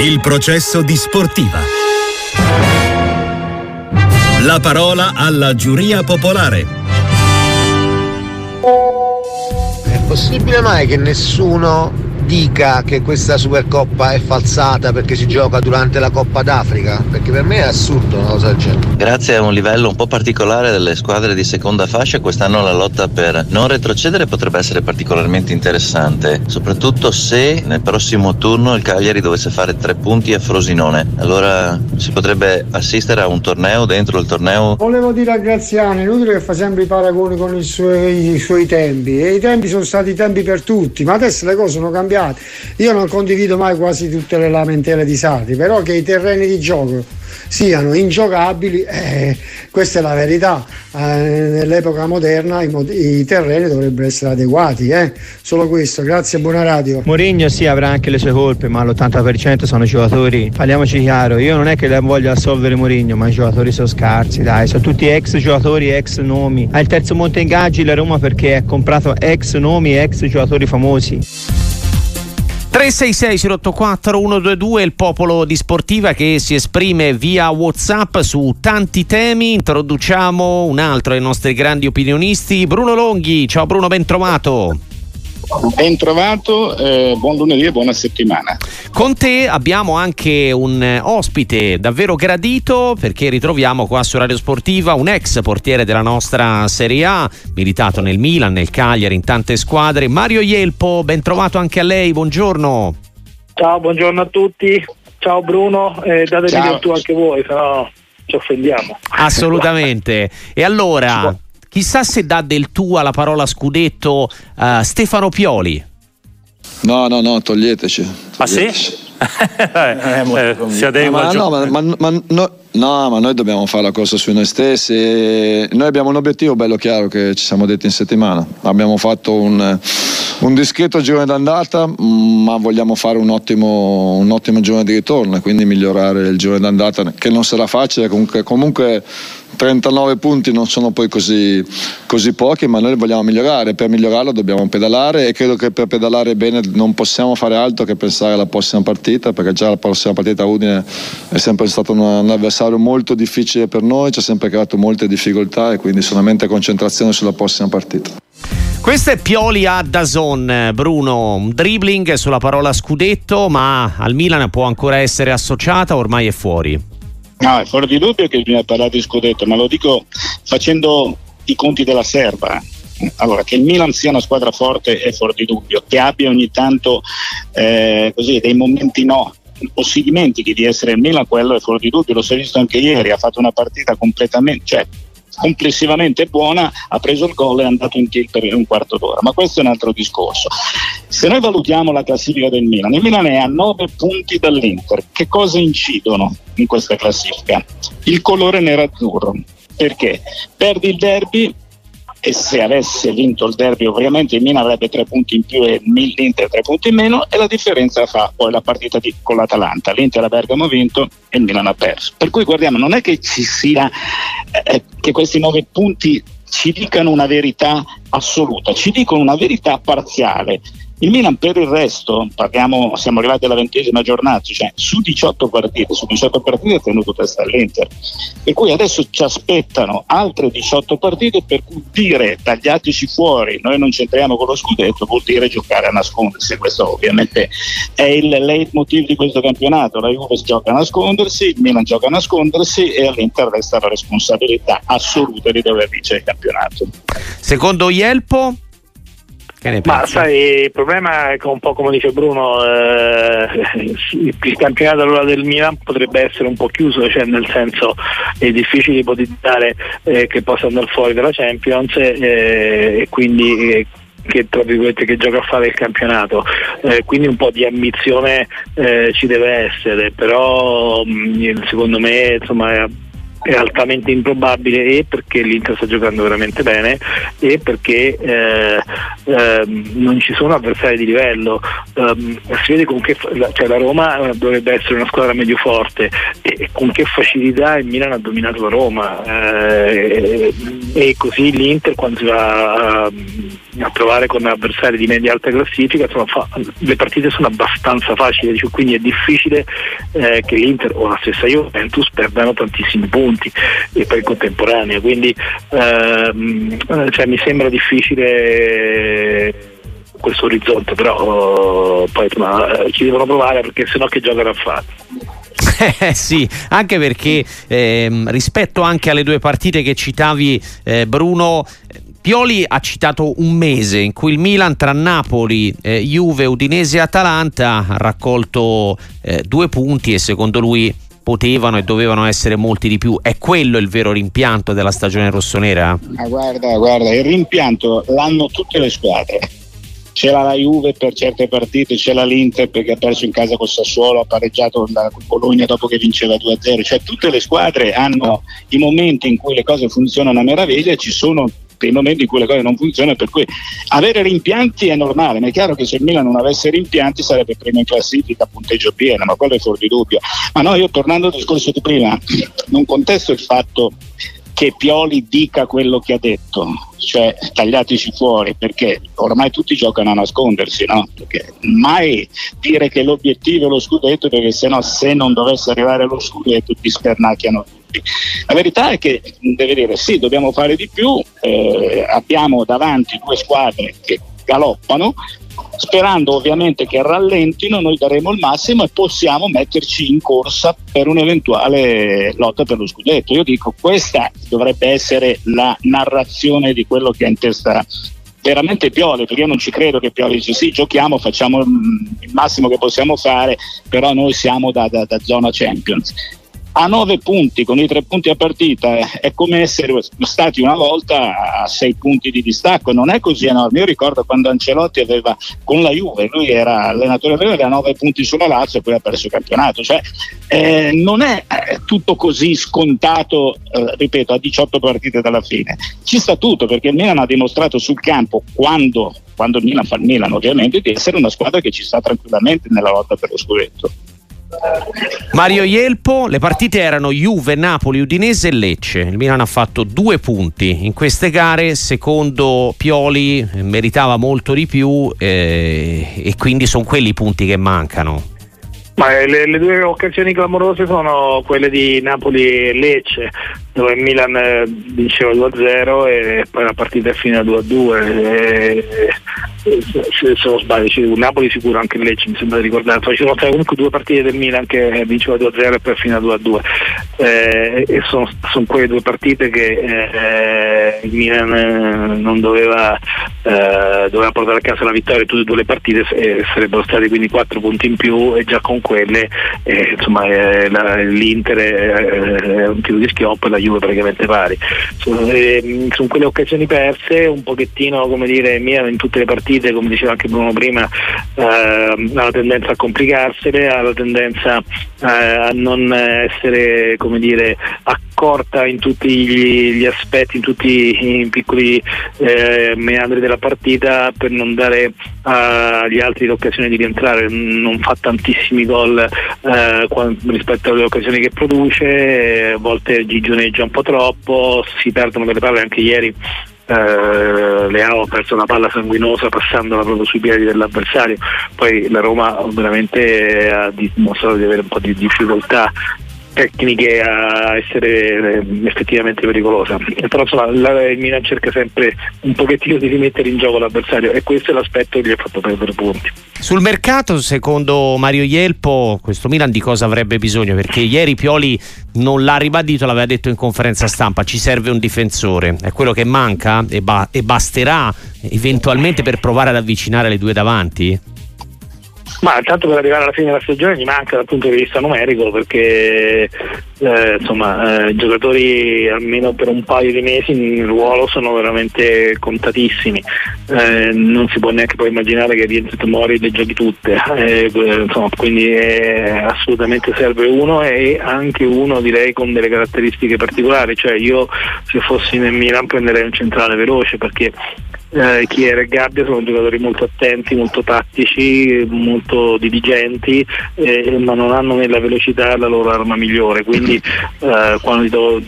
Il processo di sportiva. La parola alla giuria popolare. È possibile mai che nessuno dica che questa Supercoppa è falsata perché si gioca durante la Coppa d'Africa? Perché per me è assurdo una cosa del genere. Grazie a un livello un po' particolare delle squadre di seconda fascia, quest'anno la lotta per non retrocedere potrebbe essere particolarmente interessante, soprattutto se nel prossimo turno il Cagliari dovesse fare tre punti a Frosinone. Allora si potrebbe assistere a un torneo dentro il torneo. Volevo dire a Graziani, inutile che fa sempre i paragoni con i suoi, i suoi tempi, e i tempi sono stati tempi per tutti, ma adesso le cose sono cambiate cambiate. Io non condivido mai quasi tutte le lamentele di Sarri, però che i terreni di gioco siano ingiocabili, eh, questa è la verità. Eh, nell'epoca moderna i, mod- i, terreni dovrebbero essere adeguati, eh. solo questo. Grazie buona radio. Mourinho sì avrà anche le sue colpe, ma l'80% sono giocatori. Parliamoci chiaro, io non è che voglio assolvere Mourinho, ma i giocatori sono scarsi, dai, sono tutti ex giocatori, ex nomi. Ha il terzo monte ingaggi la Roma perché ha comprato ex nomi, ex giocatori famosi. 366 084 122 il popolo di sportiva che si esprime via whatsapp su tanti temi. Introduciamo un altro dei nostri grandi opinionisti. Bruno Longhi ciao Bruno ben trovato Ben trovato, eh, buon lunedì e buona settimana. Con te abbiamo anche un ospite davvero gradito perché ritroviamo qua su Radio Sportiva un ex portiere della nostra Serie A, militato nel Milan, nel Cagliari, in tante squadre. Mario Ielpo, ben trovato anche a lei, buongiorno. Ciao, buongiorno a tutti. Ciao Bruno, eh, datemi il tuo anche voi, se no ci offendiamo. Assolutamente. E allora, Chissà se dà del tuo alla parola scudetto uh, Stefano Pioli. No, no, no, toglieteci. Ah sì? eh, eh, ma, no, ma, ma, ma no, no, ma noi dobbiamo fare la cosa su noi stessi. Noi abbiamo un obiettivo bello chiaro che ci siamo detti in settimana. Abbiamo fatto un, un discreto girone d'andata, ma vogliamo fare un ottimo, un ottimo girone di ritorno e quindi migliorare il girone d'andata, che non sarà facile. Comunque, comunque 39 punti non sono poi così, così, pochi, ma noi vogliamo migliorare. Per migliorarlo dobbiamo pedalare e credo che per pedalare bene non possiamo fare altro che pensare alla prossima partita, perché già la prossima partita a Udine è sempre stato un, avversario molto difficile per noi, ci ha sempre creato molte difficoltà e quindi solamente concentrazione sulla prossima partita. Questo è Pioli a Dazon, Bruno, un dribbling sulla parola scudetto, ma al Milan può ancora essere associata, ormai è fuori. No, è fuori di dubbio che bisogna parlare di scudetto, ma lo dico facendo i conti della serva. Allora, che il Milan sia una squadra forte è fuori di dubbio, che abbia ogni tanto eh, così, dei momenti no, o si dimentichi di essere il Milan, quello è fuori di dubbio, lo si è visto anche ieri, ha fatto una partita completamente, cioè complessivamente buona, ha preso il gol e è andato in kill per un quarto d'ora, ma questo è un altro discorso. Se noi valutiamo la classifica del Milan, il Milan è a 9 punti dall'Inter, che cosa incidono in questa classifica? Il colore nero-azzurro, perché perdi il derby e se avesse vinto il derby ovviamente il Milan avrebbe tre punti in più e l'Inter tre punti in meno e la differenza fa poi la partita di, con l'Atalanta. l'Inter a Bergamo ha vinto e il Milan ha perso. Per cui guardiamo non è che ci sia eh, che questi nove punti ci dicano una verità assoluta ci dicono una verità parziale il Milan per il resto, parliamo, siamo arrivati alla ventesima giornata, cioè su 18 partite, su 18 partite ha tenuto testa all'Inter. Per cui adesso ci aspettano altre 18 partite per cui dire tagliateci fuori, noi non c'entriamo con lo scudetto, vuol dire giocare a nascondersi. Questo ovviamente è il leitmotiv di questo campionato. La Juve gioca a nascondersi, il Milan gioca a nascondersi e all'Inter resta la responsabilità assoluta di dover vincere il campionato. Secondo Ielpo? Ma sai, il problema è che un po' come dice Bruno, eh, il campionato allora del Milan potrebbe essere un po' chiuso, cioè nel senso è difficile ipotizzare eh, che possa andare fuori dalla Champions eh, e quindi eh, che che gioca a fare il campionato. Eh, quindi un po' di ambizione eh, ci deve essere però mh, mm, secondo me insomma è altamente improbabile e perché l'Inter sta giocando veramente bene e perché eh, eh, non ci sono avversari di livello. Um, si vede con che cioè la Roma dovrebbe essere una squadra medio forte e con che facilità il Milan ha dominato la Roma eh, e così l'Inter quando si va a a trovare con avversari di media alta classifica, insomma, fa, le partite sono abbastanza facili, cioè, quindi è difficile eh, che l'Inter o la stessa Juventus perdano tantissimi punti e poi in contemporanea, quindi ehm, cioè, mi sembra difficile questo orizzonte, però poi ma, ci devono provare perché sennò che giocano a fare. Eh, sì, anche perché ehm, rispetto anche alle due partite che citavi eh, Bruno, Pioli ha citato un mese in cui il Milan tra Napoli, eh, Juve, Udinese e Atalanta ha raccolto eh, due punti e secondo lui potevano e dovevano essere molti di più. È quello il vero rimpianto della stagione rossonera? Ah, guarda, guarda, il rimpianto l'hanno tutte le squadre c'era la Juve per certe partite, c'era l'Inter perché ha perso in casa col Sassuolo, ha pareggiato con Bologna dopo che vinceva 2-0, cioè tutte le squadre hanno i momenti in cui le cose funzionano a meraviglia e ci sono dei momenti in cui le cose non funzionano, per cui avere rimpianti è normale, ma è chiaro che se il Milan non avesse rimpianti sarebbe prima in classifica, punteggio pieno, ma quello è fuori di dubbio. Ma no, io tornando al discorso di prima, non contesto il fatto che Pioli dica quello che ha detto, cioè tagliatici fuori, perché ormai tutti giocano a nascondersi, no? Perché mai dire che l'obiettivo è lo scudetto, perché sennò se non dovesse arrivare lo scudetto ti spernacchiano tutti. La verità è che deve dire sì, dobbiamo fare di più, eh, abbiamo davanti due squadre che galoppano, sperando ovviamente che rallentino, noi daremo il massimo e possiamo metterci in corsa per un'eventuale lotta per lo scudetto. Io dico questa dovrebbe essere la narrazione di quello che ha in testa veramente Pioli, perché io non ci credo che Pioli dice sì, giochiamo, facciamo il massimo che possiamo fare, però noi siamo da, da, da zona Champions a nove punti con i tre punti a partita è come essere stati una volta a sei punti di distacco, non è così enorme. Io ricordo quando Ancelotti aveva con la Juve, lui era allenatore della aveva nove punti sulla Lazio e poi ha perso il campionato. Cioè, eh, non è eh, tutto così scontato, eh, ripeto, a 18 partite dalla fine. Ci sta tutto perché il Milan ha dimostrato sul campo quando, quando il Milan fa il Milan ovviamente di essere una squadra che ci sta tranquillamente nella lotta per lo scudetto. Mario Ielpo, le partite erano Juve, Napoli, Udinese e Lecce. Il Milan ha fatto due punti in queste gare, secondo Pioli eh, meritava molto di più eh, e quindi sono quelli i punti che mancano. Ma eh, le, le, due occasioni clamorose sono quelle di Napoli e Lecce, dove il Milan eh, vinceva 2-0 e poi la partita è finita 2-2 se, se non sbaglio, c'è Napoli sicuro anche il Lecce mi sembra di ricordare, poi ci sono state comunque due partite del Milan che vinceva 2-0 e poi fino a 2-2 eh, e sono, sono, quelle due partite che eh, il Milan eh, non doveva, eh, doveva portare a casa la vittoria. Tutte e due le partite e sarebbero stati quindi 4 punti in più e già con quelle eh, insomma, eh, la, l'Inter è un tiro di schioppo e la Juve praticamente pari. Sono, sono quelle occasioni perse un pochettino come dire Milan in tutte le partite come diceva anche Bruno prima, eh, ha la tendenza a complicarsele, ha la tendenza eh, a non essere come dire, accorta in tutti gli, gli aspetti, in tutti i piccoli eh, meandri della partita per non dare agli altri l'occasione di rientrare, non fa tantissimi gol eh, rispetto alle occasioni che produce, a volte gigioneggia un po' troppo, si perdono delle palle anche ieri eh, Leao ha perso una palla sanguinosa passandola proprio sui piedi dell'avversario, poi la Roma veramente ha dimostrato di avere un po' di difficoltà tecniche a essere eh, effettivamente pericolosa. Però insomma, la, il Milan cerca sempre un pochettino di rimettere in gioco l'avversario e questo è l'aspetto che gli ha fatto perdere punti. Sul mercato, secondo Mario Ielpo, questo Milan di cosa avrebbe bisogno? Perché ieri Pioli non l'ha ribadito, l'aveva detto in conferenza stampa, ci serve un difensore, è quello che manca e, ba- e basterà eventualmente per provare ad avvicinare le due davanti? Ma tanto per arrivare alla fine della stagione gli manca dal punto di vista numerico perché eh, insomma, eh, giocatori almeno per un paio di mesi in ruolo sono veramente contatissimi. Eh, non si può neanche poi immaginare che rientri Tomori le giochi tutte. Eh, insomma, quindi assolutamente serve uno e anche uno direi con delle caratteristiche particolari. Cioè io se fossi nel Milan prenderei un centrale veloce perché eh, Chiere e Gabbia sono giocatori molto attenti, molto tattici, molto dirigenti, eh, ma non hanno nella velocità la loro arma migliore. Quindi eh, quando do,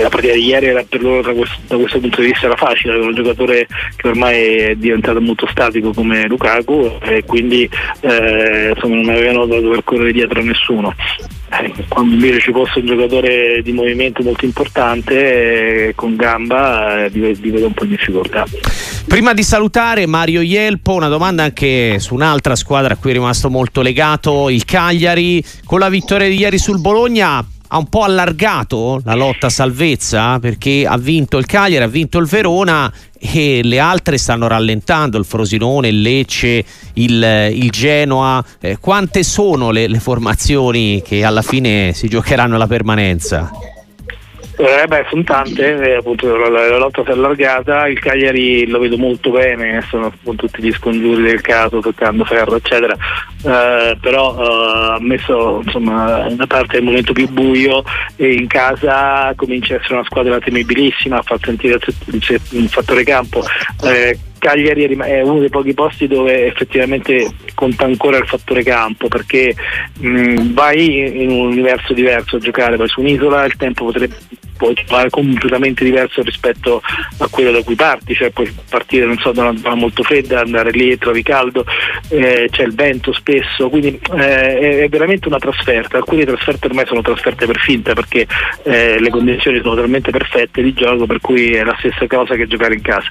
la partita di ieri era per loro da questo, da questo, punto di vista era facile, era un giocatore che ormai è diventato molto statico come Lukaku e quindi eh, insomma, non avevano da dover correre dietro a nessuno. Eh, quando invece ci fosse un giocatore di movimento molto importante eh, con gamba eh, vi, vedo un po' in difficoltà. Prima di salutare Mario Ielpo, una domanda anche su un'altra squadra a cui è rimasto molto legato, il Cagliari, con la vittoria di ieri sul Bologna ha un po' allargato la lotta a salvezza perché ha vinto il Cagliari, ha vinto il Verona e le altre stanno rallentando, il Frosinone, il Lecce, il, il Genoa. Eh, quante sono le, le formazioni che alla fine si giocheranno la permanenza? Eh beh, sono tante, eh, appunto, la, la, lotta si è allargata, il Cagliari lo vedo molto bene, sono con tutti gli scongiuri del caso, toccando ferro, eccetera, eh, però eh, ha messo insomma, una parte del momento più buio e in casa comincia a essere una squadra temibilissima, ha fatto sentire il, fattore campo. Eh, Cagliari è uno dei pochi posti dove effettivamente conta ancora il fattore campo perché mh, vai in un universo diverso a giocare, vai su un'isola, il tempo potrebbe puoi trovare completamente diverso rispetto a quello da cui parti, cioè puoi partire so, da una zona molto fredda, andare lì e trovi caldo, eh, c'è il vento spesso, quindi eh, è veramente una trasferta, alcune trasferte ormai sono trasferte per finta perché eh, le condizioni sono talmente perfette di gioco per cui è la stessa cosa che giocare in casa,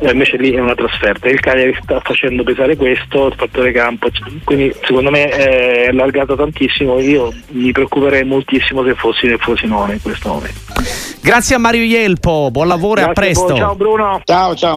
eh, invece lì è una trasferta, il Cagliari sta facendo pesare questo, il fattore campo, quindi secondo me è allargato tantissimo, io mi preoccuperei moltissimo se fossi nel Frosinone in questo momento. Grazie a Mario Ielpo, buon lavoro Grazie e a presto. Ciao Bruno. Ciao ciao.